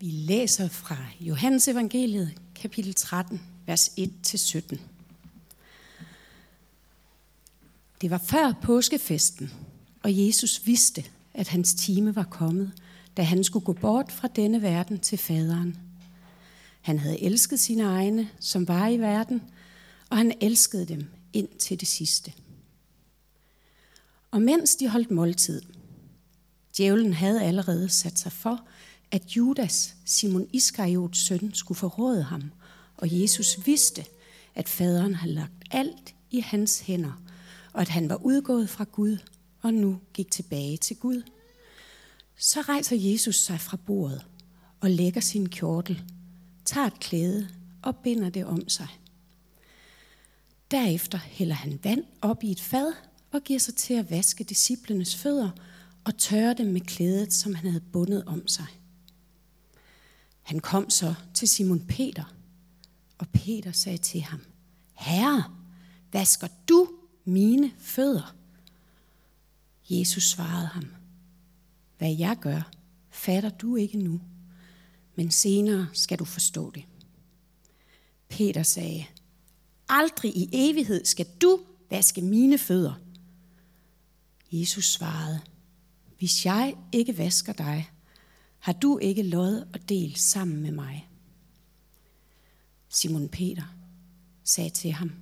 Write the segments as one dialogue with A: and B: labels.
A: Vi læser fra Johannes evangeliet, kapitel 13, vers 1-17. Det var før påskefesten, og Jesus vidste, at hans time var kommet, da han skulle gå bort fra denne verden til faderen. Han havde elsket sine egne, som var i verden, og han elskede dem ind til det sidste. Og mens de holdt måltid, djævlen havde allerede sat sig for, at Judas, Simon Iskariots søn, skulle forråde ham, og Jesus vidste, at faderen havde lagt alt i hans hænder, og at han var udgået fra Gud og nu gik tilbage til Gud. Så rejser Jesus sig fra bordet og lægger sin kjortel, tager et klæde og binder det om sig. Derefter hælder han vand op i et fad og giver sig til at vaske disciplenes fødder og tørre dem med klædet, som han havde bundet om sig. Han kom så til Simon Peter, og Peter sagde til ham, Herre, vasker du mine fødder? Jesus svarede ham, hvad jeg gør, fatter du ikke nu, men senere skal du forstå det. Peter sagde, aldrig i evighed skal du vaske mine fødder. Jesus svarede, hvis jeg ikke vasker dig, har du ikke lod og del sammen med mig. Simon Peter sagde til ham,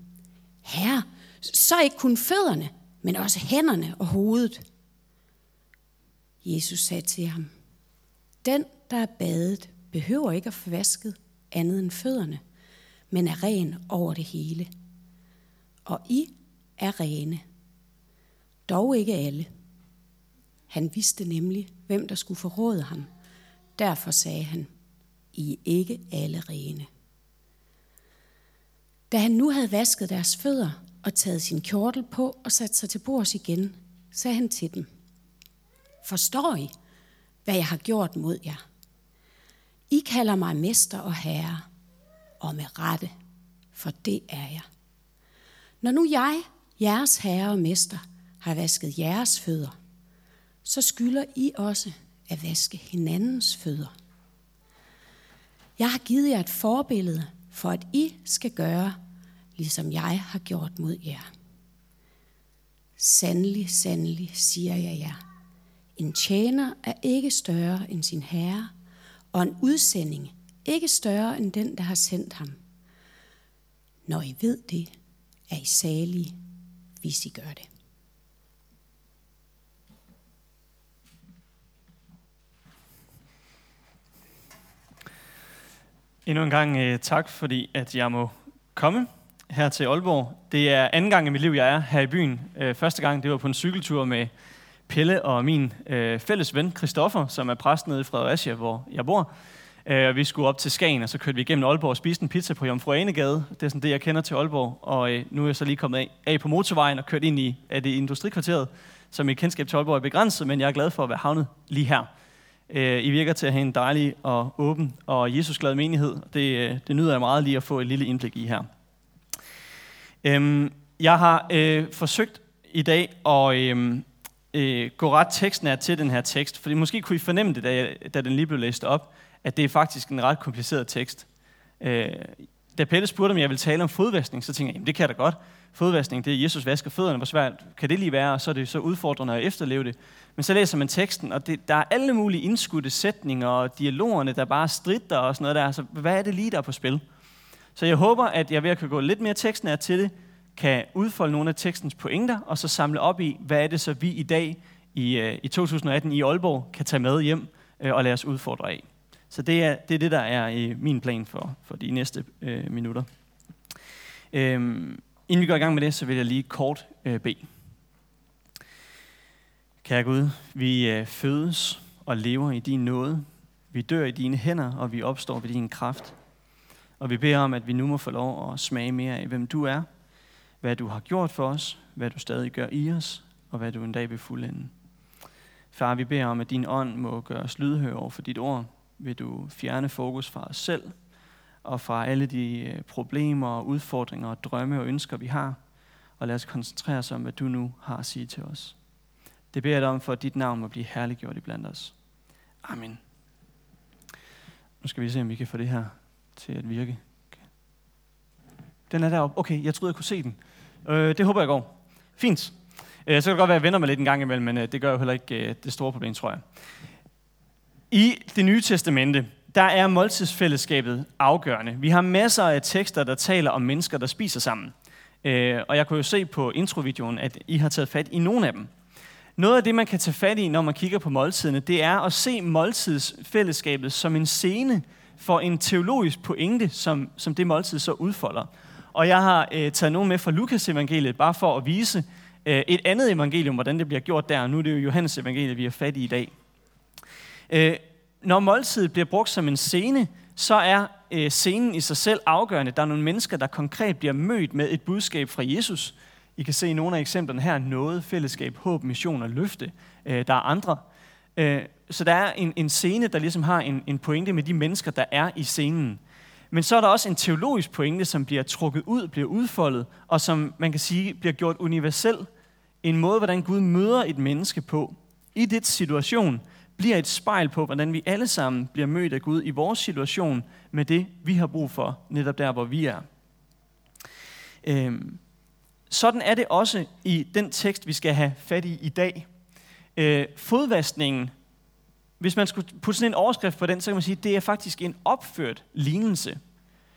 A: Herre, så ikke kun fødderne, men også hænderne og hovedet. Jesus sagde til ham, den, der er badet, behøver ikke at få vasket andet end fødderne, men er ren over det hele. Og I er rene. Dog ikke alle. Han vidste nemlig, hvem der skulle forråde ham. Derfor sagde han, I er ikke alle rene. Da han nu havde vasket deres fødder og taget sin kjortel på og sat sig til bords igen, sagde han til dem, Forstår I, hvad jeg har gjort mod jer? I kalder mig mester og herre, og med rette, for det er jeg. Når nu jeg, jeres herre og mester, har vasket jeres fødder, så skylder I også at vaske hinandens fødder. Jeg har givet jer et forbillede for, at I skal gøre, ligesom jeg har gjort mod jer. Sandelig, sandelig, siger jeg jer. En tjener er ikke større end sin herre, og en udsending ikke større end den, der har sendt ham. Når I ved det, er I salige, hvis I gør det.
B: Endnu en gang uh, tak, fordi at jeg må komme her til Aalborg. Det er anden gang i mit liv, jeg er her i byen. Uh, første gang, det var på en cykeltur med Pelle og min uh, fælles ven, Christoffer, som er præst nede i Fredericia, hvor jeg bor. Uh, vi skulle op til Skagen, og så kørte vi igennem Aalborg og spiste en pizza på Jomfru Anegade. Det er sådan det, jeg kender til Aalborg. Og uh, nu er jeg så lige kommet af, af på motorvejen og kørt ind i er det industrikvarteret, som mit kendskab til Aalborg er begrænset, men jeg er glad for at være havnet lige her. Øh, I virker til at have en dejlig og åben og Jesusglad menighed. Det, øh, det nyder jeg meget lige at få et lille indblik i her. Øhm, jeg har øh, forsøgt i dag at øh, øh, gå ret tekstnært til den her tekst, fordi måske kunne I fornemme det, da, jeg, da den lige blev læst op, at det er faktisk en ret kompliceret tekst. Øh, da Pelle spurgte, om jeg ville tale om fodvaskning, så tænkte jeg, jamen det kan jeg da godt. Fodvaskning, det er Jesus vasker fødderne, hvor svært kan det lige være, og så er det så udfordrende at efterleve det. Men så læser man teksten, og det, der er alle mulige indskudte sætninger og dialogerne, der bare strider og sådan noget der. Så hvad er det lige, der er på spil? Så jeg håber, at jeg ved at kunne gå lidt mere tekstnær til det, kan udfolde nogle af tekstens pointer, og så samle op i, hvad er det så vi i dag i, øh, i 2018 i Aalborg kan tage med hjem øh, og lade os udfordre af. Så det er det, er det der er i min plan for, for de næste øh, minutter. Øhm, inden vi går i gang med det, så vil jeg lige kort øh, bede. Kære Gud, vi øh, fødes og lever i din nåde. Vi dør i dine hænder, og vi opstår ved din kraft. Og vi beder om, at vi nu må få lov at smage mere af, hvem du er, hvad du har gjort for os, hvad du stadig gør i os, og hvad du en dag vil fuldende. Far, vi beder om, at din ånd må gøre os lydhøre over for dit ord. Vil du fjerne fokus fra os selv, og fra alle de øh, problemer, udfordringer, og drømme og ønsker, vi har, og lad os koncentrere os om, hvad du nu har at sige til os. Det beder jeg dig om, for at dit navn må blive herliggjort iblandt os. Amen. Nu skal vi se, om vi kan få det her til at virke. Okay. Den er deroppe. Okay, jeg troede, jeg kunne se den. Øh, det håber jeg går. Fint. Øh, så kan det godt være, at jeg vender mig lidt en gang imellem, men øh, det gør jo heller ikke øh, det store problem, tror jeg. I det nye testamente, der er måltidsfællesskabet afgørende. Vi har masser af tekster, der taler om mennesker, der spiser sammen. Øh, og jeg kunne jo se på introvideoen, at I har taget fat i nogle af dem. Noget af det, man kan tage fat i, når man kigger på måltiderne, det er at se måltidsfællesskabet som en scene for en teologisk pointe, som, som det måltid så udfolder. Og jeg har øh, taget nogen med fra Lukas evangeliet, bare for at vise øh, et andet evangelium, hvordan det bliver gjort der. Nu er det jo Johannes evangeliet, vi har fat i i dag. Øh, når måltidet bliver brugt som en scene, så er øh, scenen i sig selv afgørende. Der er nogle mennesker, der konkret bliver mødt med et budskab fra Jesus. I kan se nogle af eksemplerne her. Noget, fællesskab, håb, mission og løfte. Øh, der er andre. Øh, så der er en, en scene, der ligesom har en, en pointe med de mennesker, der er i scenen. Men så er der også en teologisk pointe, som bliver trukket ud, bliver udfoldet, og som man kan sige bliver gjort universel. En måde, hvordan Gud møder et menneske på. I dit situation bliver et spejl på, hvordan vi alle sammen bliver mødt af Gud i vores situation med det, vi har brug for, netop der, hvor vi er. Øhm, sådan er det også i den tekst, vi skal have fat i i dag. Øh, fodvaskningen, hvis man skulle putte sådan en overskrift på den, så kan man sige, at det er faktisk en opført lignelse.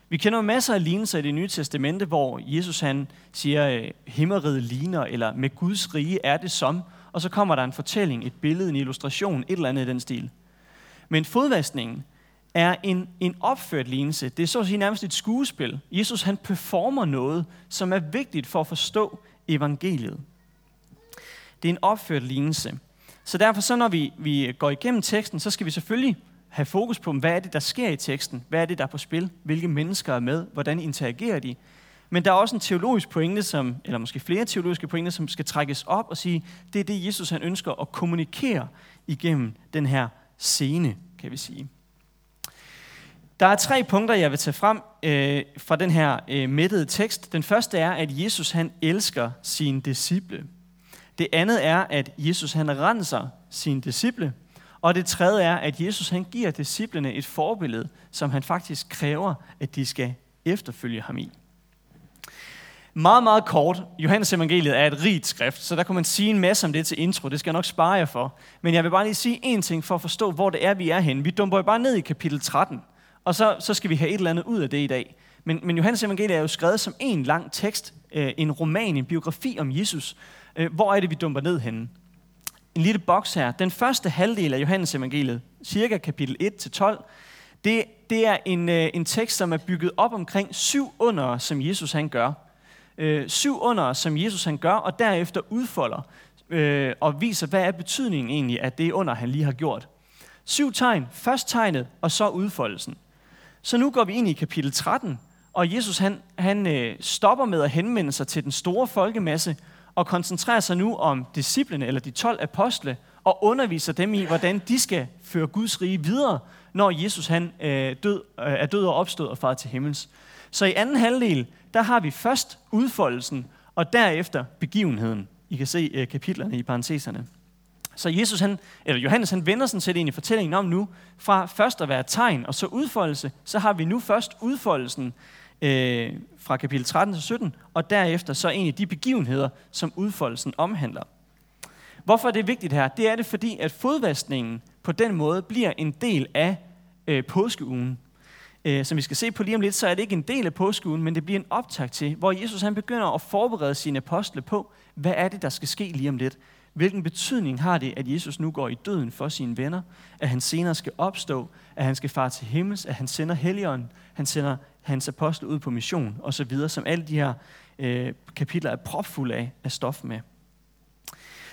B: Vi kender masser af lignelser i det nye testamente, hvor Jesus han siger, øh, himmeriget ligner, eller med Guds rige er det som, og så kommer der en fortælling, et billede, en illustration, et eller andet i den stil. Men fodvaskningen er en, en opført lignelse. Det er så at sige nærmest et skuespil. Jesus han performer noget, som er vigtigt for at forstå evangeliet. Det er en opført lignelse. Så derfor så når vi, vi går igennem teksten, så skal vi selvfølgelig have fokus på, hvad er det, der sker i teksten? Hvad er det, der er på spil? Hvilke mennesker er med? Hvordan interagerer de? Men der er også en teologisk pointe, som, eller måske flere teologiske pointer, som skal trækkes op og sige, det er det, Jesus han ønsker at kommunikere igennem den her scene, kan vi sige. Der er tre punkter, jeg vil tage frem øh, fra den her øh, mættede tekst. Den første er, at Jesus han elsker sine disciple. Det andet er, at Jesus han renser sine disciple. Og det tredje er, at Jesus han giver disciplene et forbillede, som han faktisk kræver, at de skal efterfølge ham i. Meget, meget kort. Johannes evangeliet er et rigt skrift, så der kunne man sige en masse om det til intro. Det skal jeg nok spare jer for. Men jeg vil bare lige sige én ting for at forstå, hvor det er, vi er henne. Vi dumper jo bare ned i kapitel 13, og så, så skal vi have et eller andet ud af det i dag. Men, men Johannes evangeliet er jo skrevet som en lang tekst, øh, en roman, en biografi om Jesus. Øh, hvor er det, vi dumper ned henne? En lille boks her. Den første halvdel af Johannes evangeliet, cirka kapitel 1-12, det, det er en, øh, en tekst, som er bygget op omkring syv under, som Jesus han gør øh, syv under, som Jesus han gør, og derefter udfolder øh, og viser, hvad er betydningen egentlig af det under, han lige har gjort. Syv tegn, først tegnet, og så udfoldelsen. Så nu går vi ind i kapitel 13, og Jesus han, han øh, stopper med at henvende sig til den store folkemasse, og koncentrerer sig nu om disciplene, eller de 12 apostle, og underviser dem i, hvordan de skal føre Guds rige videre, når Jesus han, øh, død, øh, er død og opstået og faret til himmels. Så i anden halvdel, der har vi først udfoldelsen, og derefter begivenheden. I kan se øh, kapitlerne i parenteserne. Så Jesus, han, eller Johannes, han vender sådan set ind i fortællingen om nu, fra først at være tegn og så udfoldelse, så har vi nu først udfoldelsen øh, fra kapitel 13 til 17, og derefter så egentlig de begivenheder, som udfoldelsen omhandler. Hvorfor er det vigtigt her? Det er det, fordi at fodvaskningen på den måde bliver en del af øh, påskeugen øh, som vi skal se på lige om lidt, så er det ikke en del af påskeugen, men det bliver en optag til, hvor Jesus han begynder at forberede sine apostle på, hvad er det, der skal ske lige om lidt. Hvilken betydning har det, at Jesus nu går i døden for sine venner, at han senere skal opstå, at han skal fare til himmels, at han sender helligånden, han sender hans apostle ud på mission osv., som alle de her øh, kapitler er propfulde af, af stof med.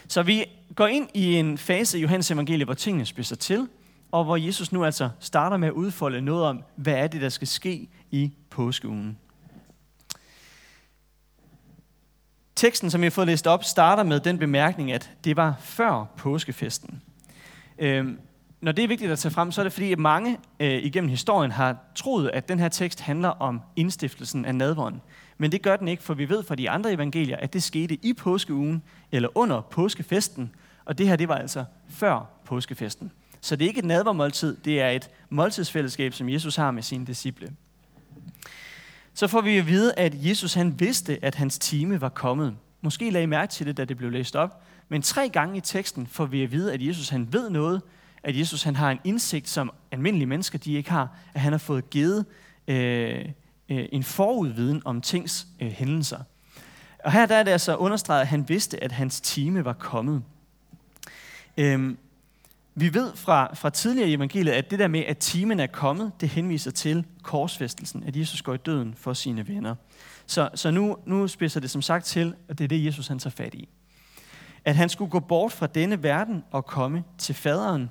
B: Så vi går ind i en fase i Johannes evangelie, hvor tingene spidser til, og hvor Jesus nu altså starter med at udfolde noget om, hvad er det, der skal ske i påskeugen. Teksten, som jeg har fået læst op, starter med den bemærkning, at det var før påskefesten. Øhm, når det er vigtigt at tage frem, så er det fordi, at mange øh, igennem historien har troet, at den her tekst handler om indstiftelsen af nadvånden. Men det gør den ikke, for vi ved fra de andre evangelier, at det skete i påskeugen eller under påskefesten. Og det her, det var altså før påskefesten. Så det er ikke et nadvermåltid, det er et måltidsfællesskab, som Jesus har med sine disciple. Så får vi at vide, at Jesus han vidste, at hans time var kommet. Måske lagde I mærke til det, da det blev læst op. Men tre gange i teksten får vi at vide, at Jesus han ved noget, at Jesus han har en indsigt, som almindelige mennesker de ikke har, at han har fået givet øh, øh, en forudviden om tings øh, hændelser. Og her der er det altså understreget, at han vidste, at hans time var kommet. Øhm, vi ved fra, fra tidligere i evangeliet, at det der med, at timen er kommet, det henviser til korsfæstelsen, at Jesus går i døden for sine venner. Så, så nu, nu spidser det som sagt til, at det er det, Jesus han tager fat i. At han skulle gå bort fra denne verden og komme til faderen.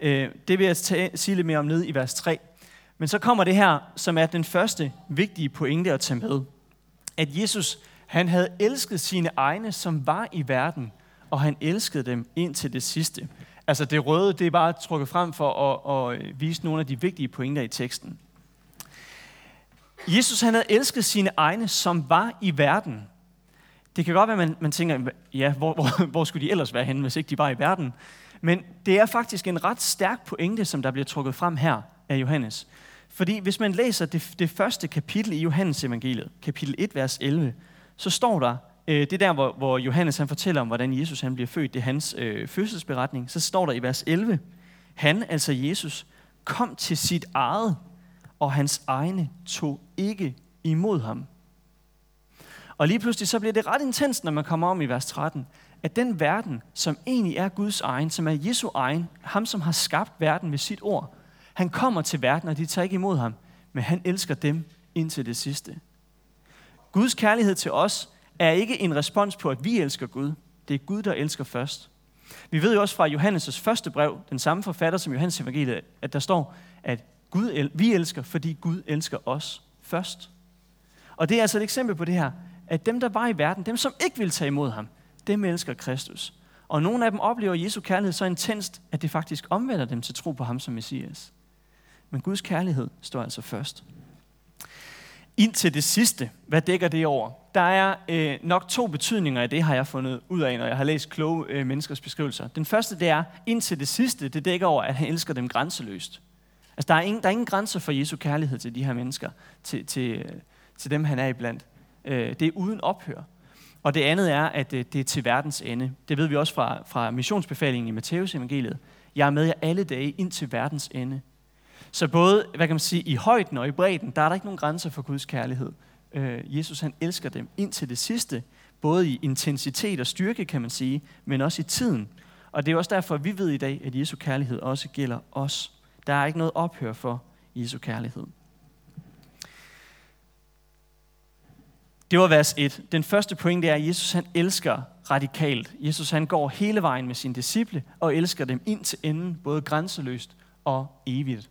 B: Øh, det vil jeg tage, sige lidt mere om ned i vers 3. Men så kommer det her, som er den første vigtige pointe at tage med. At Jesus, han havde elsket sine egne, som var i verden, og han elskede dem ind til det sidste. Altså det røde, det er bare trukket frem for at, at øh, vise nogle af de vigtige pointer i teksten. Jesus han havde elsket sine egne, som var i verden. Det kan godt være, at man, man tænker, ja, hvor, hvor, hvor skulle de ellers være henne, hvis ikke de var i verden? Men det er faktisk en ret stærk pointe, som der bliver trukket frem her af Johannes. Fordi hvis man læser det, det første kapitel i Johannes evangeliet, kapitel 1, vers 11, så står der, øh, det er der, hvor, hvor Johannes han fortæller om, hvordan Jesus han bliver født, det er hans øh, fødselsberetning, så står der i vers 11, han, altså Jesus, kom til sit eget, og hans egne tog ikke imod ham. Og lige pludselig så bliver det ret intens, når man kommer om i vers 13, at den verden, som egentlig er Guds egen, som er Jesu egen, ham som har skabt verden med sit ord, han kommer til verden, og de tager ikke imod ham, men han elsker dem indtil det sidste. Guds kærlighed til os er ikke en respons på, at vi elsker Gud. Det er Gud, der elsker først. Vi ved jo også fra Johannes' første brev, den samme forfatter som Johannes evangeliet, at der står, at Gud, el- vi elsker, fordi Gud elsker os først. Og det er altså et eksempel på det her, at dem, der var i verden, dem, som ikke ville tage imod ham, dem elsker Kristus. Og nogle af dem oplever Jesu kærlighed så intenst, at det faktisk omvender dem til tro på ham som Messias. Men Guds kærlighed står altså først. Indtil det sidste, hvad dækker det over? Der er øh, nok to betydninger af det, har jeg fundet ud af, når jeg har læst kloge øh, menneskers beskrivelser. Den første, det er, indtil det sidste, det dækker over, at han elsker dem grænseløst. Altså, der er ingen, der er ingen grænser for Jesu kærlighed til de her mennesker, til, til, øh, til dem, han er iblandt. Øh, det er uden ophør. Og det andet er, at øh, det er til verdens ende. Det ved vi også fra, fra missionsbefalingen i Matteus evangeliet. Jeg er med jer alle dage ind til verdens ende. Så både, hvad kan man sige, i højden og i bredden, der er der ikke nogen grænser for Guds kærlighed. Øh, Jesus han elsker dem ind til det sidste, både i intensitet og styrke, kan man sige, men også i tiden. Og det er også derfor, vi ved i dag, at Jesu kærlighed også gælder os. Der er ikke noget ophør for Jesu kærlighed. Det var vers 1. Den første pointe er, at Jesus han elsker radikalt. Jesus han går hele vejen med sine disciple og elsker dem ind til enden, både grænseløst og evigt.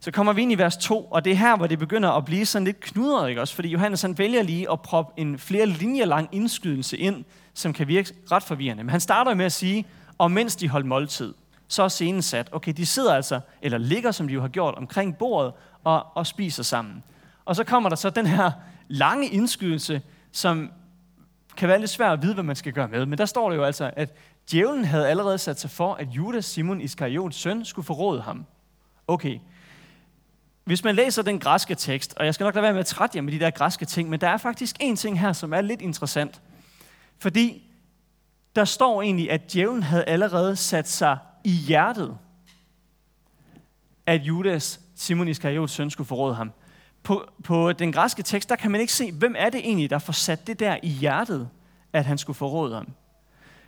B: Så kommer vi ind i vers 2, og det er her, hvor det begynder at blive sådan lidt knudret, ikke også? Fordi Johannes han vælger lige at proppe en flere linjer lang indskydelse ind, som kan virke ret forvirrende. Men han starter med at sige, og mens de holdt måltid, så er scenen sat. Okay, de sidder altså, eller ligger, som de jo har gjort, omkring bordet og, og spiser sammen. Og så kommer der så den her lange indskydelse, som kan være lidt svært at vide, hvad man skal gøre med. Men der står det jo altså, at djævlen havde allerede sat sig for, at Judas, Simon Iskariots søn, skulle forråde ham. Okay, hvis man læser den græske tekst, og jeg skal nok lade være med at trætte jer med de der græske ting, men der er faktisk en ting her, som er lidt interessant. Fordi der står egentlig, at djævlen havde allerede sat sig i hjertet, at Judas, Simon Iskariots søn, skulle forråde ham. På, på den græske tekst, der kan man ikke se, hvem er det egentlig, der får sat det der i hjertet, at han skulle forråde ham.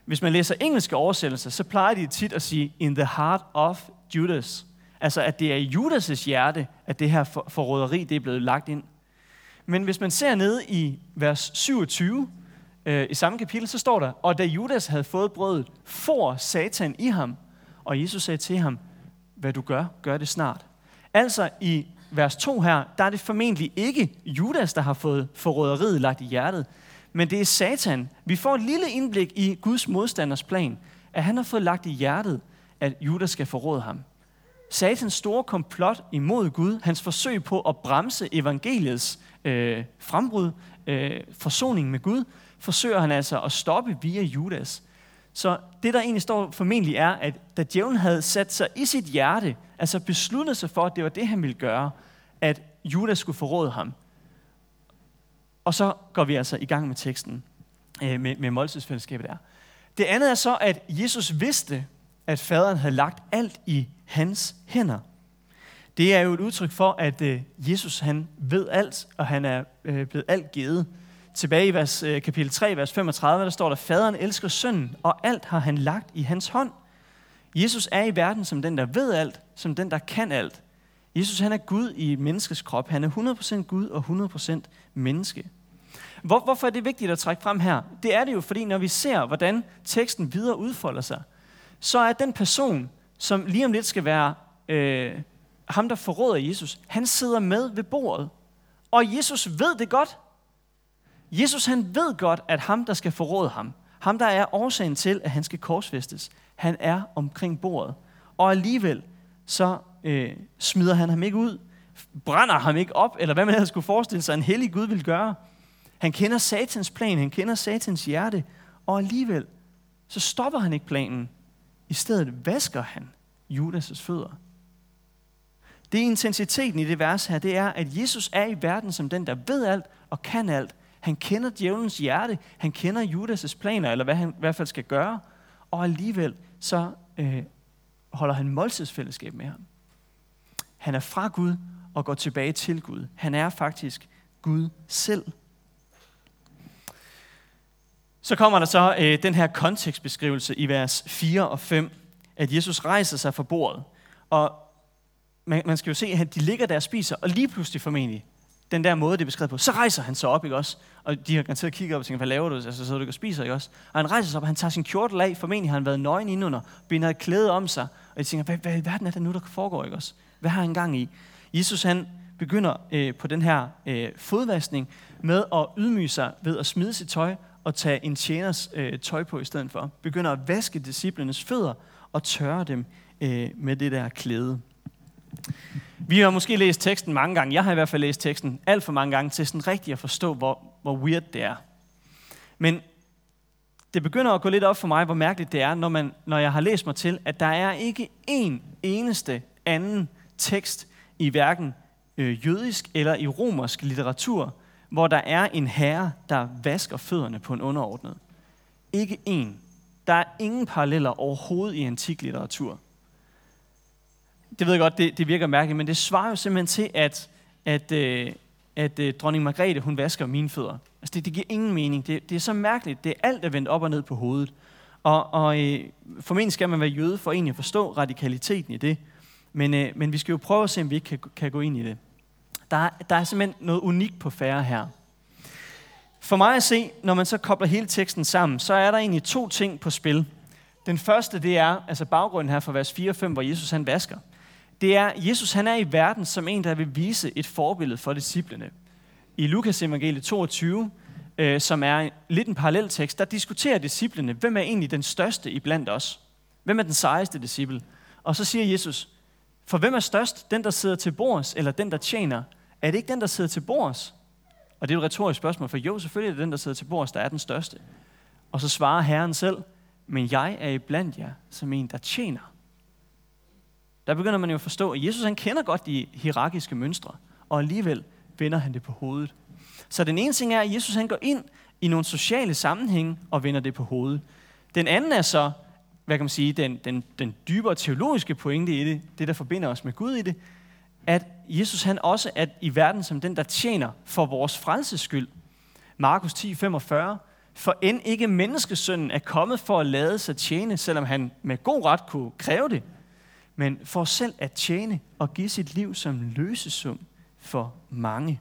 B: Hvis man læser engelske oversættelser, så plejer de tit at sige, in the heart of Judas. Altså, at det er i Judas' hjerte, at det her forråderi det er blevet lagt ind. Men hvis man ser ned i vers 27 øh, i samme kapitel, så står der, og da Judas havde fået brødet, for Satan i ham, og Jesus sagde til ham, hvad du gør, gør det snart. Altså i vers 2 her, der er det formentlig ikke Judas, der har fået forråderiet lagt i hjertet, men det er Satan. Vi får et lille indblik i Guds modstanders plan, at han har fået lagt i hjertet, at Judas skal forråde ham. Satans store komplot imod Gud, hans forsøg på at bremse evangeliets øh, frembrud, øh, forsoning med Gud, forsøger han altså at stoppe via Judas. Så det, der egentlig står formentlig er, at da djævlen havde sat sig i sit hjerte, altså besluttet sig for, at det var det, han ville gøre, at Judas skulle forråde ham. Og så går vi altså i gang med teksten, øh, med, med måltidsfællesskabet der. Det andet er så, at Jesus vidste, at faderen havde lagt alt i hans hænder. Det er jo et udtryk for, at øh, Jesus han ved alt, og han er øh, blevet alt givet. Tilbage i vers, øh, kapitel 3, vers 35, der står der, Faderen elsker sønnen, og alt har han lagt i hans hånd. Jesus er i verden som den, der ved alt, som den, der kan alt. Jesus han er Gud i menneskets krop. Han er 100% Gud og 100% menneske. Hvor, hvorfor er det vigtigt at trække frem her? Det er det jo, fordi når vi ser, hvordan teksten videre udfolder sig, så er den person, som lige om lidt skal være øh, ham, der forråder Jesus, han sidder med ved bordet. Og Jesus ved det godt. Jesus han ved godt, at ham, der skal forråde ham, ham, der er årsagen til, at han skal korsfæstes, han er omkring bordet. Og alligevel, så øh, smider han ham ikke ud, brænder ham ikke op, eller hvad man ellers skulle forestille sig, en hellig Gud vil gøre. Han kender satans plan, han kender satans hjerte, og alligevel, så stopper han ikke planen. I stedet vasker han Judas' fødder. Det er intensiteten i det vers her, det er, at Jesus er i verden som den, der ved alt og kan alt. Han kender djævelens hjerte, han kender Judas' planer, eller hvad han i hvert fald skal gøre, og alligevel så øh, holder han måltidsfællesskab med ham. Han er fra Gud og går tilbage til Gud. Han er faktisk Gud selv. Så kommer der så øh, den her kontekstbeskrivelse i vers 4 og 5, at Jesus rejser sig fra bordet. Og man, man skal jo se, at de ligger der og spiser, og lige pludselig formentlig, den der måde, det er beskrevet på, så rejser han sig op, ikke også? Og de har garanteret kigget op og tænker, hvad laver du? Altså, så sidder du ikke og spiser, ikke også? Og han rejser sig op, og han tager sin kjortel af, formentlig har han været nøgen indenunder, binder et klæde om sig, og de tænker, hvad, hvad i verden er det nu, der foregår, ikke også? Hvad har han gang i? Jesus, han begynder øh, på den her øh, fodvaskning med at ydmyge sig ved at smide sit tøj at tage en tjeners øh, tøj på i stedet for. Begynder at vaske disciplenes fødder og tørre dem øh, med det der klæde. Vi har måske læst teksten mange gange. Jeg har i hvert fald læst teksten alt for mange gange til sådan rigtigt at forstå, hvor, hvor weird det er. Men det begynder at gå lidt op for mig, hvor mærkeligt det er, når, man, når jeg har læst mig til, at der er ikke én eneste anden tekst i hverken øh, jødisk eller i romersk litteratur, hvor der er en herre, der vasker fødderne på en underordnet. Ikke en. Der er ingen paralleller overhovedet i antik litteratur. Det ved jeg godt, det, det virker mærkeligt, men det svarer jo simpelthen til, at, at, øh, at, at dronning Margrethe, hun vasker mine fødder. Altså det, det giver ingen mening. Det, det er så mærkeligt. Det er alt er vendt op og ned på hovedet. Og, og øh, formentlig skal man være jøde for egentlig at forstå radikaliteten i det. Men, øh, men vi skal jo prøve at se, om vi ikke kan, kan gå ind i det. Der er, der er simpelthen noget unikt på færre her. For mig at se, når man så kobler hele teksten sammen, så er der egentlig to ting på spil. Den første, det er, altså baggrunden her fra vers 4 og 5, hvor Jesus han vasker. Det er, Jesus han er i verden som en, der vil vise et forbillede for disciplene. I Lukas evangeliet 22, øh, som er lidt en parallel tekst, der diskuterer disciplene, hvem er egentlig den største i blandt os? Hvem er den sejeste disciple? Og så siger Jesus, for hvem er størst? Den, der sidder til bords, eller den, der tjener? Er det ikke den, der sidder til bords? Og det er et retorisk spørgsmål, for jo, selvfølgelig er det den, der sidder til bords, der er den største. Og så svarer Herren selv, men jeg er iblandt jer som en, der tjener. Der begynder man jo at forstå, at Jesus han kender godt de hierarkiske mønstre, og alligevel vender han det på hovedet. Så den ene ting er, at Jesus han går ind i nogle sociale sammenhænge og vender det på hovedet. Den anden er så, hvad kan man sige, den, den, den dybere teologiske pointe i det, det der forbinder os med Gud i det, at Jesus han også er i verden som den, der tjener for vores frelses skyld. Markus 10, 45. For end ikke menneskesønnen er kommet for at lade sig tjene, selvom han med god ret kunne kræve det, men for selv at tjene og give sit liv som løsesum for mange.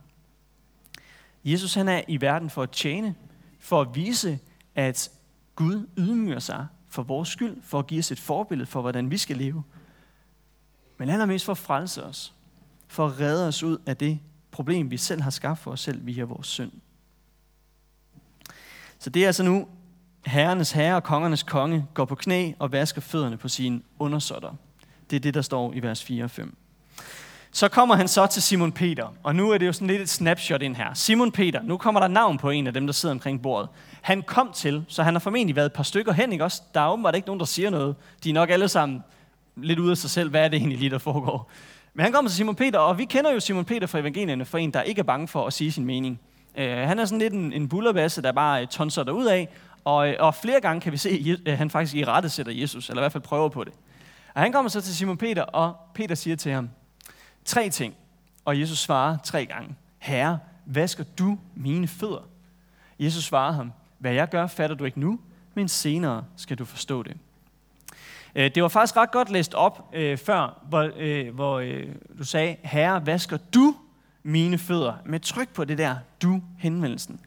B: Jesus han er i verden for at tjene, for at vise, at Gud ydmyger sig for vores skyld, for at give os et forbillede for, hvordan vi skal leve. Men allermest for at frelse os, for at redde os ud af det problem, vi selv har skabt for os selv via vores synd. Så det er altså nu, herrenes herre og kongernes konge går på knæ og vasker fødderne på sine undersåtter. Det er det, der står i vers 4 og 5. Så kommer han så til Simon Peter, og nu er det jo sådan lidt et snapshot ind her. Simon Peter, nu kommer der navn på en af dem, der sidder omkring bordet. Han kom til, så han har formentlig været et par stykker hen, ikke også? Der er åbenbart ikke nogen, der siger noget. De er nok alle sammen lidt ude af sig selv, hvad er det egentlig lige, der foregår. Men han kommer til Simon Peter, og vi kender jo Simon Peter fra evangelierne for en, der ikke er bange for at sige sin mening. Uh, han er sådan lidt en, en bullerbasse, der bare øh, tonser derud af, og, øh, og flere gange kan vi se, at han faktisk i rette sætter Jesus, eller i hvert fald prøver på det. Og han kommer så til Simon Peter, og Peter siger til ham, tre ting. Og Jesus svarer tre gange, Herre, vasker du mine fødder? Jesus svarer ham, hvad jeg gør, fatter du ikke nu, men senere skal du forstå det. Øh, det var faktisk ret godt læst op øh, før, hvor, øh, hvor øh, du sagde, Herre, vasker du mine fødder? Med tryk på det der du-henvendelsen.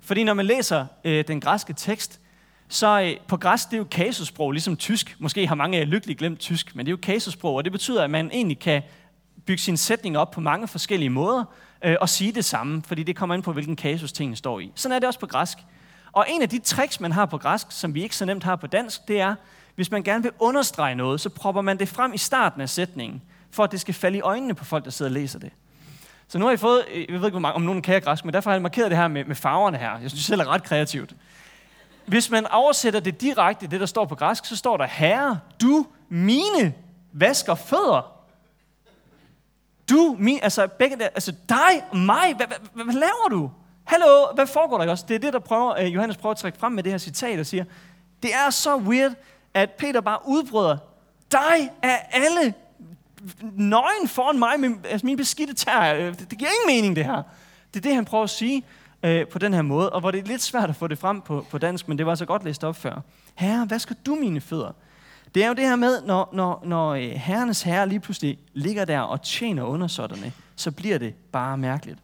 B: Fordi når man læser øh, den græske tekst, så øh, på græsk, det er jo kasussprog, ligesom tysk. Måske har mange af jer lykkeligt glemt tysk, men det er jo kasussprog, og det betyder, at man egentlig kan bygge sin sætning op på mange forskellige måder øh, og sige det samme, fordi det kommer ind på, hvilken kasus tingene står i. Sådan er det også på græsk. Og en af de tricks, man har på græsk, som vi ikke så nemt har på dansk, det er, hvis man gerne vil understrege noget, så propper man det frem i starten af sætningen, for at det skal falde i øjnene på folk, der sidder og læser det. Så nu har I fået, øh, jeg ved ikke, hvor mange, om nogen kan græsk, men derfor har jeg markeret det her med, med farverne her. Jeg synes selv er ret kreativt. Hvis man oversætter det direkte, det der står på græsk, så står der, Herre, du mine vasker fødder. Du, min, altså begge der, altså dig mig, hvad, hvad, hvad, hvad laver du? Hallo, hvad foregår der også? Det er det, der prøver, uh, Johannes prøver at trække frem med det her citat og siger, det er så weird, at Peter bare udbryder, dig er alle nøgen foran mig med altså mine beskidte tær. Øh, det, det giver ingen mening, det her. Det er det, han prøver at sige øh, på den her måde, og hvor det er lidt svært at få det frem på, på dansk, men det var så godt læst op før. Herre, hvad skal du mine fødder? Det er jo det her med, når, når, når øh, herrenes herre lige pludselig ligger der og tjener undersåtterne, så bliver det bare mærkeligt.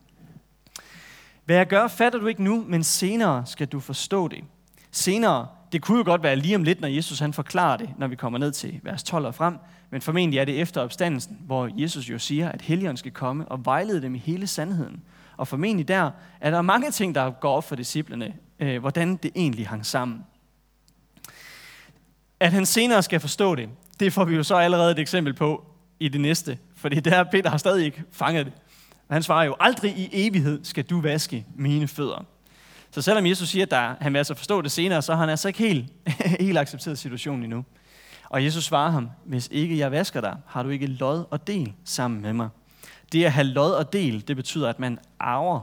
B: Hvad jeg gør, fatter du ikke nu, men senere skal du forstå det. Senere, det kunne jo godt være lige om lidt, når Jesus han forklarer det, når vi kommer ned til vers 12 og frem, men formentlig er det efter opstandelsen, hvor Jesus jo siger, at Helligånden skal komme og vejlede dem i hele sandheden. Og formentlig der er der mange ting, der går op for disciplene, øh, hvordan det egentlig hang sammen. At han senere skal forstå det, det får vi jo så allerede et eksempel på i det næste. Fordi der Peter har stadig ikke fanget det. Han svarer jo, aldrig i evighed skal du vaske mine fødder. Så selvom Jesus siger, at der, han vil altså forstå det senere, så har han altså ikke helt, helt accepteret situationen endnu. Og Jesus svarer ham, hvis ikke jeg vasker dig, har du ikke lod og del sammen med mig. Det at have lod og del, det betyder, at man arver.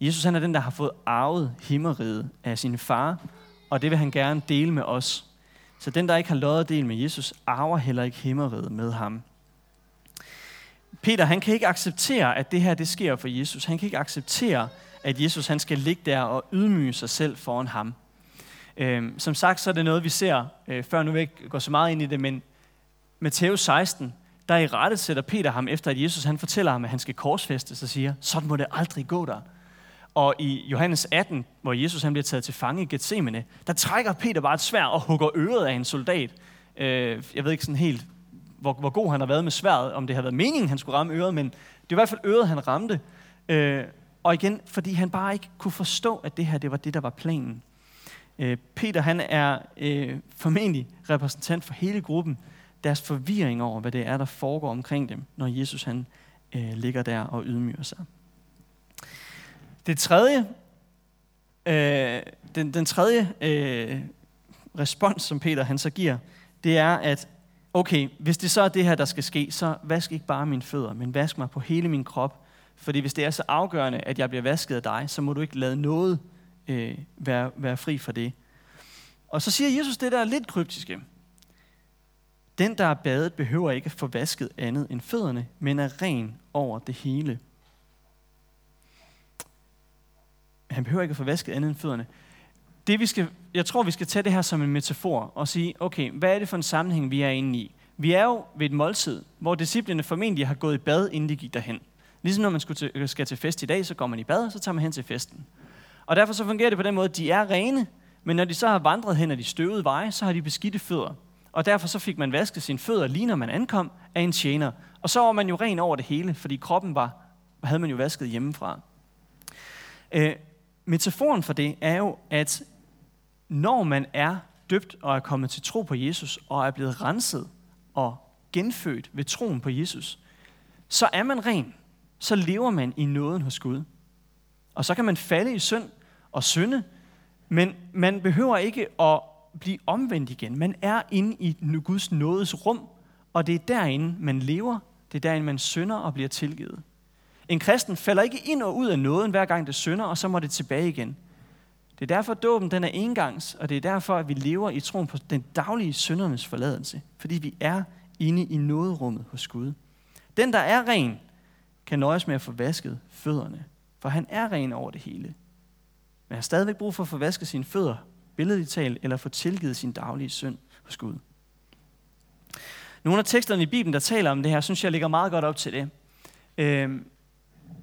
B: Jesus han er den, der har fået arvet himmeriget af sin far, og det vil han gerne dele med os. Så den, der ikke har lod del med Jesus, arver heller ikke himmeriget med ham. Peter, han kan ikke acceptere, at det her det sker for Jesus. Han kan ikke acceptere, at Jesus han skal ligge der og ydmyge sig selv foran ham. Øhm, som sagt, så er det noget, vi ser, øh, før nu vil jeg ikke gå så meget ind i det, men Matthæus 16, der i rette sætter Peter ham efter, at Jesus han fortæller ham, at han skal korsfæstes så siger, sådan må det aldrig gå der. Og i Johannes 18, hvor Jesus han bliver taget til fange i Gethsemane, der trækker Peter bare et svær og hugger øret af en soldat. Øh, jeg ved ikke sådan helt, hvor, hvor god han har været med sværet, om det har været meningen, han skulle ramme øret, men det er i hvert fald øret, han ramte. Øh, og igen, fordi han bare ikke kunne forstå, at det her det var det, der var planen. Øh, Peter han er øh, formentlig repræsentant for hele gruppen, deres forvirring over, hvad det er, der foregår omkring dem, når Jesus han øh, ligger der og ydmyger sig. Det tredje, øh, den, den tredje øh, respons, som Peter han så giver, det er, at okay, hvis det så er det her, der skal ske, så vask ikke bare mine fødder, men vask mig på hele min krop. Fordi hvis det er så afgørende, at jeg bliver vasket af dig, så må du ikke lade noget øh, være, være fri for det. Og så siger Jesus det der lidt kryptiske. Den, der er badet, behøver ikke at få vasket andet end fødderne, men er ren over det hele. Han behøver ikke at få vasket andet end fødderne. Det, vi skal, jeg tror, vi skal tage det her som en metafor og sige, okay, hvad er det for en sammenhæng, vi er inde i? Vi er jo ved et måltid, hvor disciplene formentlig har gået i bad, inden de gik derhen. Ligesom når man øh, skal til fest i dag, så går man i bad, og så tager man hen til festen. Og derfor så fungerer det på den måde, at de er rene, men når de så har vandret hen ad de støvede veje, så har de beskidte fødder. Og derfor så fik man vasket sine fødder lige når man ankom af en tjener. Og så var man jo ren over det hele, fordi kroppen var, havde man jo vasket hjemmefra. Øh, metaforen for det er jo, at når man er døbt og er kommet til tro på Jesus og er blevet renset og genfødt ved troen på Jesus, så er man ren. Så lever man i nåden hos Gud. Og så kan man falde i synd og synde, men man behøver ikke at blive omvendt igen. Man er inde i Guds nådes rum, og det er derinde, man lever. Det er derinde, man synder og bliver tilgivet. En kristen falder ikke ind og ud af nåden, hver gang det synder, og så må det tilbage igen. Det er derfor, at dåben den er engangs, og det er derfor, at vi lever i troen på den daglige syndernes forladelse. Fordi vi er inde i nåderummet hos Gud. Den, der er ren, kan nøjes med at få vasket fødderne, for han er ren over det hele. Men han har stadigvæk brug for at få vasket sine fødder, billedligt talt, eller få tilgivet sin daglige synd hos Gud. Nogle af teksterne i Bibelen, der taler om det her, synes jeg ligger meget godt op til det. Øhm,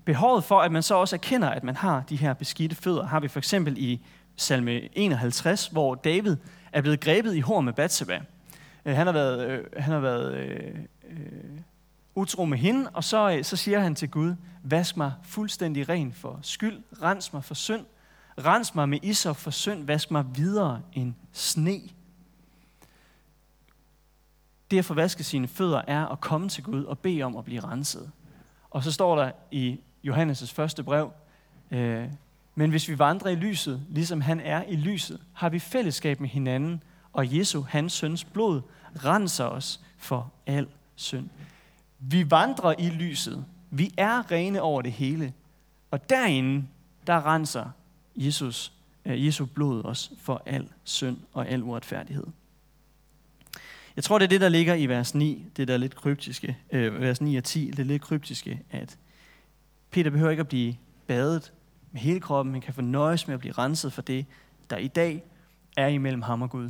B: behovet for, at man så også erkender, at man har de her beskidte fødder, har vi for eksempel i salme 51, hvor David er blevet grebet i hår med Bathsheba. Øh, han har været, øh, han har været øh, øh, utro med hende, og så, øh, så siger han til Gud, vask mig fuldstændig ren for skyld, rens mig for synd, rens mig med isop for synd, vask mig videre end sne. Det at forvaske sine fødder er at komme til Gud og bede om at blive renset. Og så står der i Johannes' første brev, øh, men hvis vi vandrer i lyset, ligesom han er i lyset, har vi fællesskab med hinanden, og Jesu, hans søns blod, renser os for al synd. Vi vandrer i lyset. Vi er rene over det hele. Og derinde, der renser Jesus, øh, Jesu blod os for al synd og al uretfærdighed. Jeg tror, det er det, der ligger i vers 9, det der lidt kryptiske, øh, vers 9 og 10, det lidt kryptiske, at Peter behøver ikke at blive badet med hele kroppen, men kan fornøjes med at blive renset for det, der i dag er imellem ham og Gud.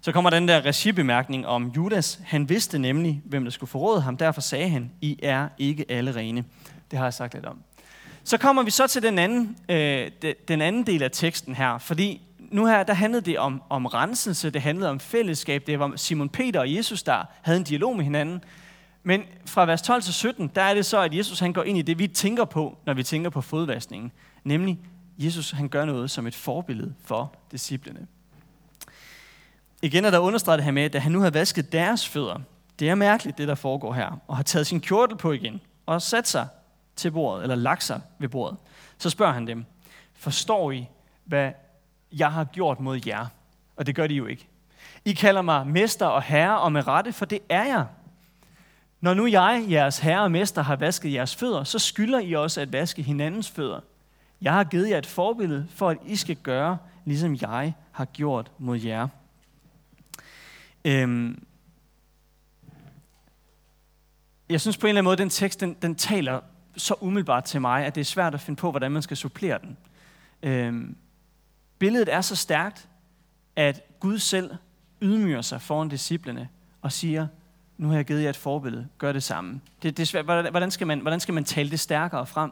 B: Så kommer den der regibemærkning om Judas. Han vidste nemlig, hvem der skulle forråde ham. Derfor sagde han, I er ikke alle rene. Det har jeg sagt lidt om. Så kommer vi så til den anden, øh, den anden del af teksten her. Fordi nu her, der handlede det om, om renselse, det handlede om fællesskab. Det var Simon Peter og Jesus, der havde en dialog med hinanden. Men fra vers 12 til 17, der er det så, at Jesus han går ind i det, vi tænker på, når vi tænker på fodvaskningen. Nemlig, Jesus han gør noget som et forbillede for disciplene. Igen er der understreget her med, at han nu har vasket deres fødder. Det er mærkeligt, det der foregår her. Og har taget sin kjortel på igen. Og sat sig til bordet, eller lagt sig ved bordet. Så spørger han dem, forstår I, hvad jeg har gjort mod jer? Og det gør de jo ikke. I kalder mig mester og herre, og med rette, for det er jeg. Når nu jeg, jeres herre og mester, har vasket jeres fødder, så skylder I også at vaske hinandens fødder. Jeg har givet jer et forbillede, for at I skal gøre, ligesom jeg har gjort mod jer. Øhm, jeg synes på en eller anden måde, at den tekst, den, den taler så umiddelbart til mig, at det er svært at finde på, hvordan man skal supplere den. Øhm, billedet er så stærkt, at Gud selv ydmyger sig foran disciplene og siger, nu har jeg givet jer et forbillede, gør det samme. Det, det er svært. Hvordan, skal man, hvordan skal man tale det stærkere frem?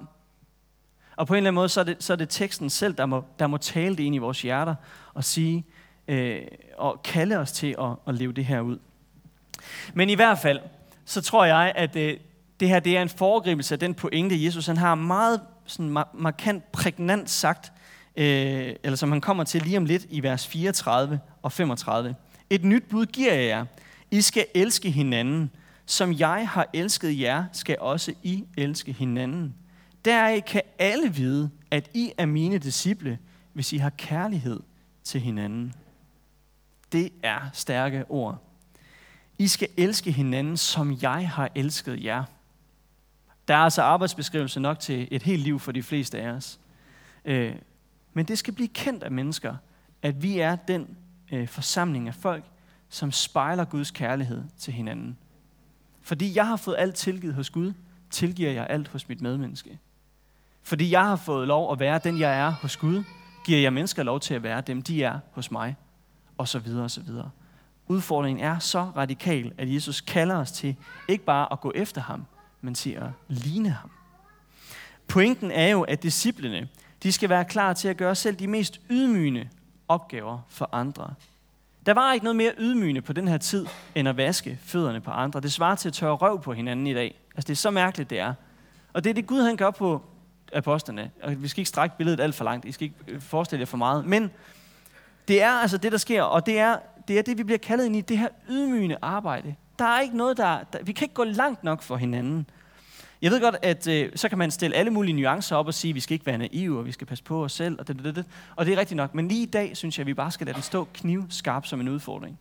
B: Og på en eller anden måde, så er det, så er det teksten selv, der må, der må tale det ind i vores hjerter og sige, øh, og kalde os til at, at leve det her ud. Men i hvert fald, så tror jeg, at øh, det her det er en foregribelse af den pointe, Jesus han har meget sådan markant, prægnant sagt, øh, eller som han kommer til lige om lidt i vers 34 og 35. Et nyt bud giver jeg jer. I skal elske hinanden. Som jeg har elsket jer, skal også I elske hinanden. Deraf kan alle vide, at I er mine disciple, hvis I har kærlighed til hinanden. Det er stærke ord. I skal elske hinanden, som jeg har elsket jer. Der er altså arbejdsbeskrivelse nok til et helt liv for de fleste af os. Øh, men det skal blive kendt af mennesker, at vi er den øh, forsamling af folk, som spejler Guds kærlighed til hinanden. Fordi jeg har fået alt tilgivet hos Gud, tilgiver jeg alt hos mit medmenneske. Fordi jeg har fået lov at være den, jeg er hos Gud, giver jeg mennesker lov til at være dem, de er hos mig og så videre og så videre. Udfordringen er så radikal, at Jesus kalder os til ikke bare at gå efter ham, men til at ligne ham. Pointen er jo, at disciplene, de skal være klar til at gøre selv de mest ydmygende opgaver for andre. Der var ikke noget mere ydmygende på den her tid, end at vaske fødderne på andre. Det svarer til at tørre røv på hinanden i dag. Altså det er så mærkeligt, det er. Og det er det Gud, han gør på apostlerne. Og vi skal ikke strække billedet alt for langt. I skal ikke forestille jer for meget. Men det er altså det, der sker, og det er det, er det vi bliver kaldet ind i, det her ydmygende arbejde. der er ikke noget, der, der... Vi kan ikke gå langt nok for hinanden. Jeg ved godt, at øh, så kan man stille alle mulige nuancer op og sige, at vi skal ikke være naive, og vi skal passe på os selv, og det, det, det. Og det er rigtigt nok. Men lige i dag, synes jeg, at vi bare skal lade den stå knivskarp som en udfordring.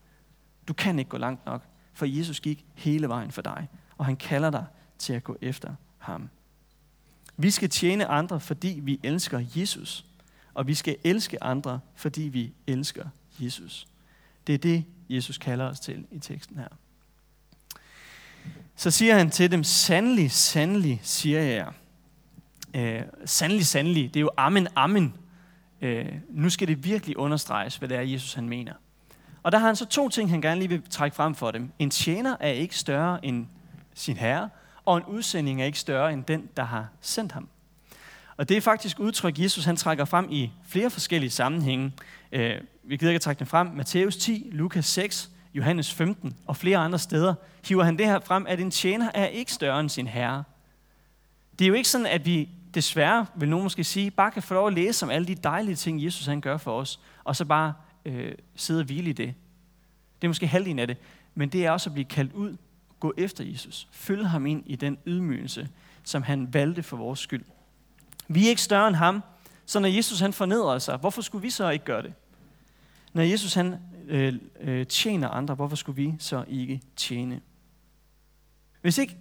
B: Du kan ikke gå langt nok, for Jesus gik hele vejen for dig, og han kalder dig til at gå efter ham. Vi skal tjene andre, fordi vi elsker Jesus, og vi skal elske andre, fordi vi elsker Jesus. Det er det, Jesus kalder os til i teksten her. Så siger han til dem, sandelig, sandelig, siger jeg jer. Øh, sandelig, sandelig, det er jo amen, amen. Øh, nu skal det virkelig understreges, hvad det er, Jesus han mener. Og der har han så to ting, han gerne lige vil trække frem for dem. En tjener er ikke større end sin herre, og en udsending er ikke større end den, der har sendt ham. Og det er faktisk udtryk, Jesus han trækker frem i flere forskellige sammenhænge. Øh, vi gider ikke at trække dem frem. Matthæus 10, Lukas 6, Johannes 15 og flere andre steder hiver han det her frem, at en tjener er ikke større end sin herre. Det er jo ikke sådan, at vi desværre, vil nogen måske sige, bare kan få lov at læse om alle de dejlige ting, Jesus han gør for os, og så bare øh, sidde og hvile i det. Det er måske halvdelen af det, men det er også at blive kaldt ud, gå efter Jesus, følge ham ind i den ydmygelse, som han valgte for vores skyld. Vi er ikke større end ham, så når Jesus han fornedrer sig, hvorfor skulle vi så ikke gøre det? Når Jesus han øh, øh, tjener andre, hvorfor skulle vi så ikke tjene? Hvis ikke,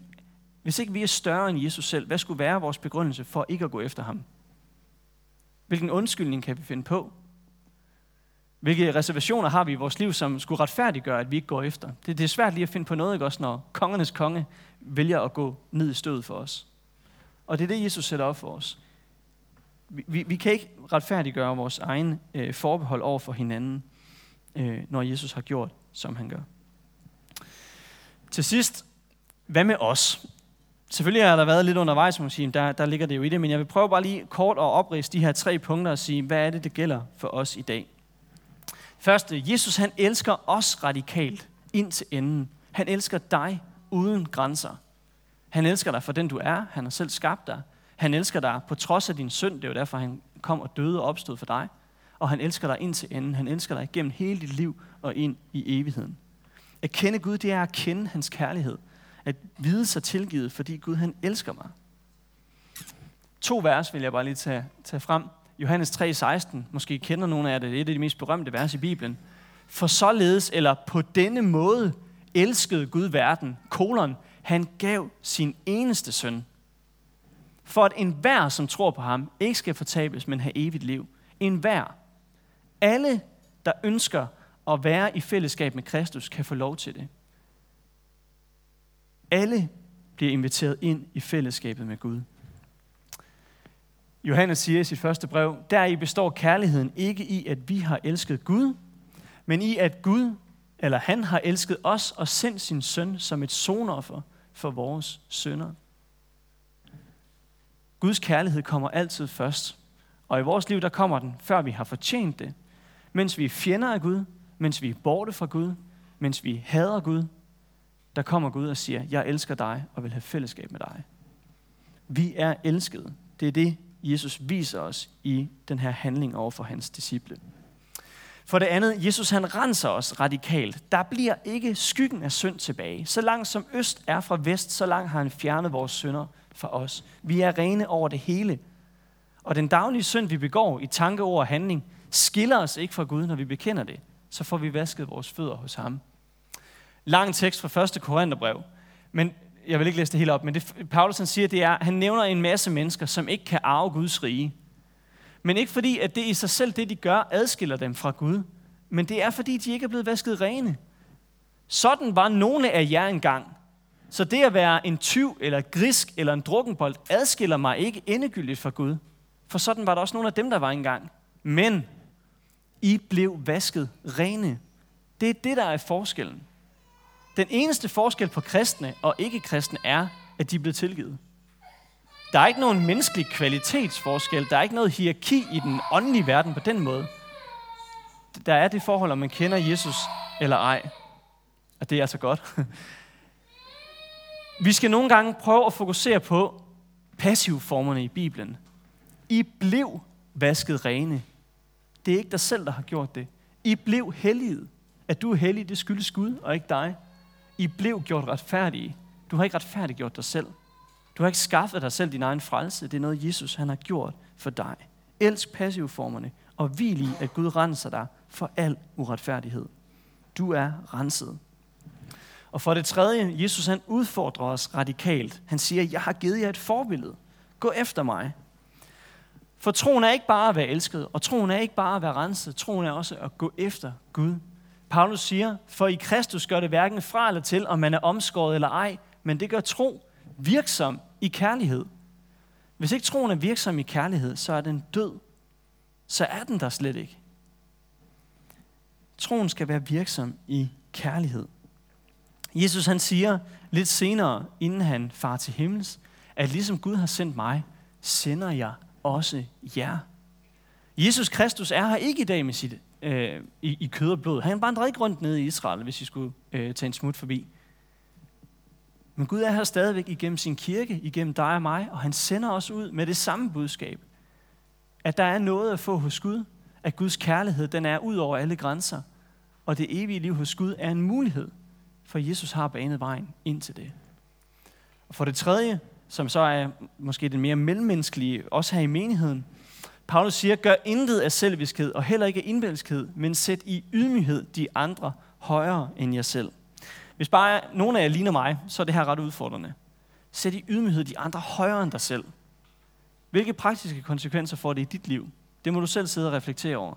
B: hvis ikke vi er større end Jesus selv, hvad skulle være vores begrundelse for ikke at gå efter ham? Hvilken undskyldning kan vi finde på? Hvilke reservationer har vi i vores liv, som skulle retfærdiggøre, at vi ikke går efter? Det, det er svært lige at finde på noget, ikke også, når kongernes konge vælger at gå ned i stødet for os. Og det er det, Jesus sætter op for os. Vi, vi, kan ikke retfærdiggøre vores egen øh, forbehold over for hinanden, øh, når Jesus har gjort, som han gør. Til sidst, hvad med os? Selvfølgelig har der været lidt undervejs, må man sige, der, der ligger det jo i det, men jeg vil prøve bare lige kort at opriste de her tre punkter og sige, hvad er det, det gælder for os i dag? Første, Jesus han elsker os radikalt ind til enden. Han elsker dig uden grænser. Han elsker dig for den du er. Han har selv skabt dig. Han elsker dig på trods af din synd. Det er jo derfor, han kom og døde og opstod for dig. Og han elsker dig ind til enden. Han elsker dig gennem hele dit liv og ind i evigheden. At kende Gud, det er at kende hans kærlighed. At vide sig tilgivet, fordi Gud han elsker mig. To vers vil jeg bare lige tage, tage frem. Johannes 3:16, måske kender nogen af det, det er et af de mest berømte vers i Bibelen. For således, eller på denne måde, elskede Gud verden, kolon, han gav sin eneste søn, for at enhver, som tror på ham, ikke skal fortabes, men have evigt liv. Enhver. Alle, der ønsker at være i fællesskab med Kristus, kan få lov til det. Alle bliver inviteret ind i fællesskabet med Gud. Johannes siger i sit første brev, der i består kærligheden ikke i, at vi har elsket Gud, men i, at Gud, eller han har elsket os og sendt sin søn som et sonoffer for vores sønder. Guds kærlighed kommer altid først. Og i vores liv, der kommer den, før vi har fortjent det. Mens vi er fjender af Gud, mens vi er borte fra Gud, mens vi hader Gud, der kommer Gud og siger, jeg elsker dig og vil have fællesskab med dig. Vi er elskede. Det er det, Jesus viser os i den her handling over for hans disciple. For det andet, Jesus han renser os radikalt. Der bliver ikke skyggen af synd tilbage. Så langt som øst er fra vest, så langt har han fjernet vores synder for os. Vi er rene over det hele. Og den daglige synd, vi begår i tanke, ord og handling, skiller os ikke fra Gud, når vi bekender det. Så får vi vasket vores fødder hos ham. Lang tekst fra 1. Korintherbrev. Men jeg vil ikke læse det hele op, men det, Paulus han siger, det er, han nævner en masse mennesker, som ikke kan arve Guds rige. Men ikke fordi, at det i sig selv, det de gør, adskiller dem fra Gud. Men det er fordi, de ikke er blevet vasket rene. Sådan var nogle af jer engang. Så det at være en tyv, eller grisk, eller en drukkenbold, adskiller mig ikke endegyldigt fra Gud. For sådan var der også nogle af dem, der var engang. Men I blev vasket rene. Det er det, der er forskellen. Den eneste forskel på kristne og ikke-kristne er, at de blev tilgivet. Der er ikke nogen menneskelig kvalitetsforskel. Der er ikke noget hierarki i den åndelige verden på den måde. Der er det forhold, om man kender Jesus eller ej. Og det er altså godt. Vi skal nogle gange prøve at fokusere på passivformerne i Bibelen. I blev vasket rene. Det er ikke dig selv, der har gjort det. I blev helliget. At du er hellig, det skyldes Gud og ikke dig. I blev gjort retfærdige. Du har ikke retfærdiggjort dig selv. Du har ikke skaffet dig selv din egen frelse. Det er noget, Jesus han har gjort for dig. Elsk passivformerne og hvil i, at Gud renser dig for al uretfærdighed. Du er renset. Og for det tredje, Jesus han udfordrer os radikalt. Han siger, jeg har givet jer et forbillede. Gå efter mig. For troen er ikke bare at være elsket, og troen er ikke bare at være renset. Troen er også at gå efter Gud. Paulus siger, for i Kristus gør det hverken fra eller til, om man er omskåret eller ej, men det gør tro virksom i kærlighed. Hvis ikke troen er virksom i kærlighed, så er den død. Så er den der slet ikke. Troen skal være virksom i kærlighed. Jesus han siger lidt senere, inden han far til himmels, at ligesom Gud har sendt mig, sender jeg også jer. Jesus Kristus er her ikke i dag med sit, øh, i, i kød og blod. Han vandrer ikke rundt nede i Israel, hvis I skulle øh, tage en smut forbi. Men Gud er her stadigvæk igennem sin kirke, igennem dig og mig, og han sender os ud med det samme budskab. At der er noget at få hos Gud, at Guds kærlighed den er ud over alle grænser, og det evige liv hos Gud er en mulighed, for Jesus har banet vejen ind til det. Og for det tredje, som så er måske den mere mellemmenneskelige, også her i menigheden, Paulus siger, gør intet af selviskhed og heller ikke af indbælskhed, men sæt i ydmyghed de andre højere end jer selv. Hvis bare nogen af jer ligner mig, så er det her ret udfordrende. Sæt i ydmyghed de andre højere end dig selv. Hvilke praktiske konsekvenser får det i dit liv? Det må du selv sidde og reflektere over.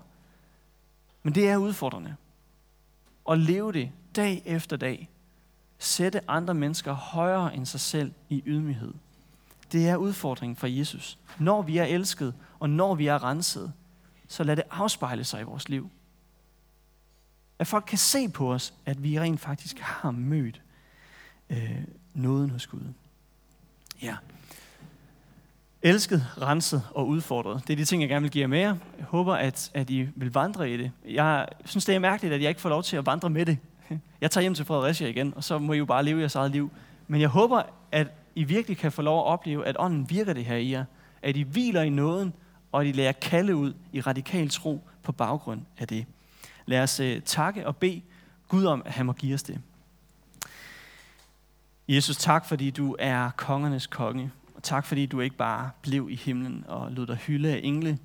B: Men det er udfordrende og leve det dag efter dag. Sætte andre mennesker højere end sig selv i ydmyghed. Det er udfordringen for Jesus. Når vi er elsket, og når vi er renset, så lad det afspejle sig i vores liv. At folk kan se på os, at vi rent faktisk har mødt øh, nåden hos Gud. Ja. Elsket, renset og udfordret. Det er de ting, jeg gerne vil give jer med jer. Jeg håber, at, at I vil vandre i det. Jeg synes, det er mærkeligt, at jeg ikke får lov til at vandre med det. Jeg tager hjem til Fredericia igen, og så må I jo bare leve jeres eget liv. Men jeg håber, at I virkelig kan få lov at opleve, at ånden virker det her i jer. At I hviler i nåden, og at I lærer kalde ud i radikal tro på baggrund af det. Lad os uh, takke og bede Gud om, at han må give os det. Jesus, tak fordi du er kongernes konge. Og tak fordi du ikke bare blev i himlen og lod dig hylde af engle,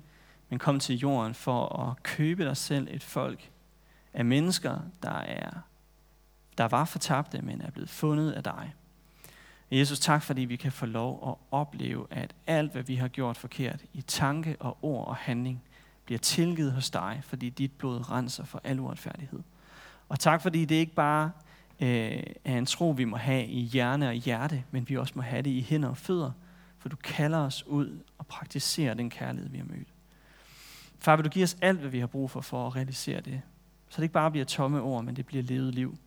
B: men kom til jorden for at købe dig selv et folk af mennesker, der, er, der var fortabte, men er blevet fundet af dig. Jesus, tak fordi vi kan få lov at opleve, at alt, hvad vi har gjort forkert i tanke og ord og handling, bliver tilgivet hos dig, fordi dit blod renser for al uretfærdighed. Og tak fordi det ikke bare øh, er en tro, vi må have i hjerne og hjerte, men vi også må have det i hænder og fødder, for du kalder os ud og praktiserer den kærlighed, vi har mødt. Far, vil du give os alt, hvad vi har brug for, for at realisere det. Så det ikke bare bliver tomme ord, men det bliver levet liv.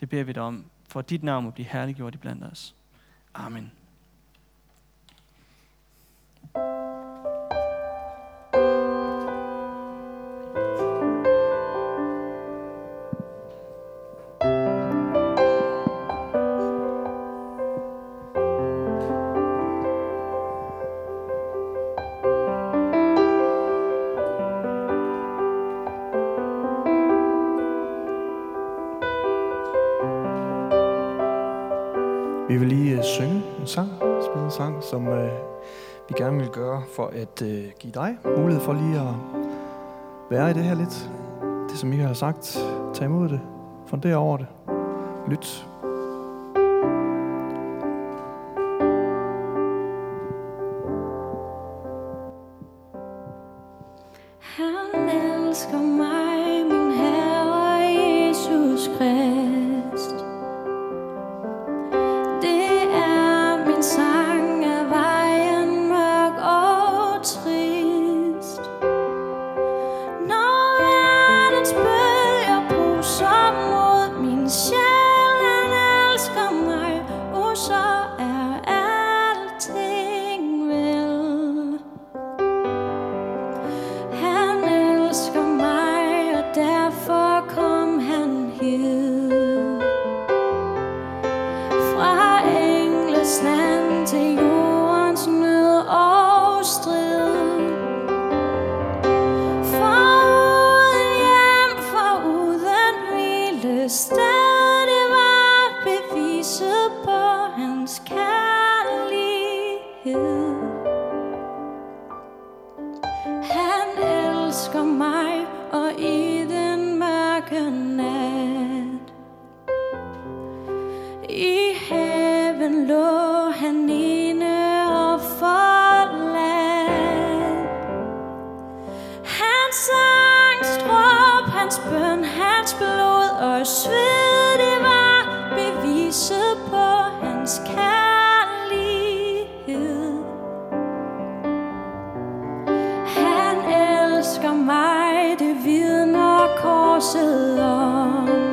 B: Det beder vi dig om, for at dit navn må blive herliggjort i blandt os. Amen.
C: Som øh, vi gerne vil gøre for at øh, give dig mulighed for lige at være i det her lidt. Det som I har sagt, tag imod det, fundere over det, lyt.
D: Korset om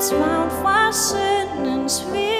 D: It's bound for and sweet.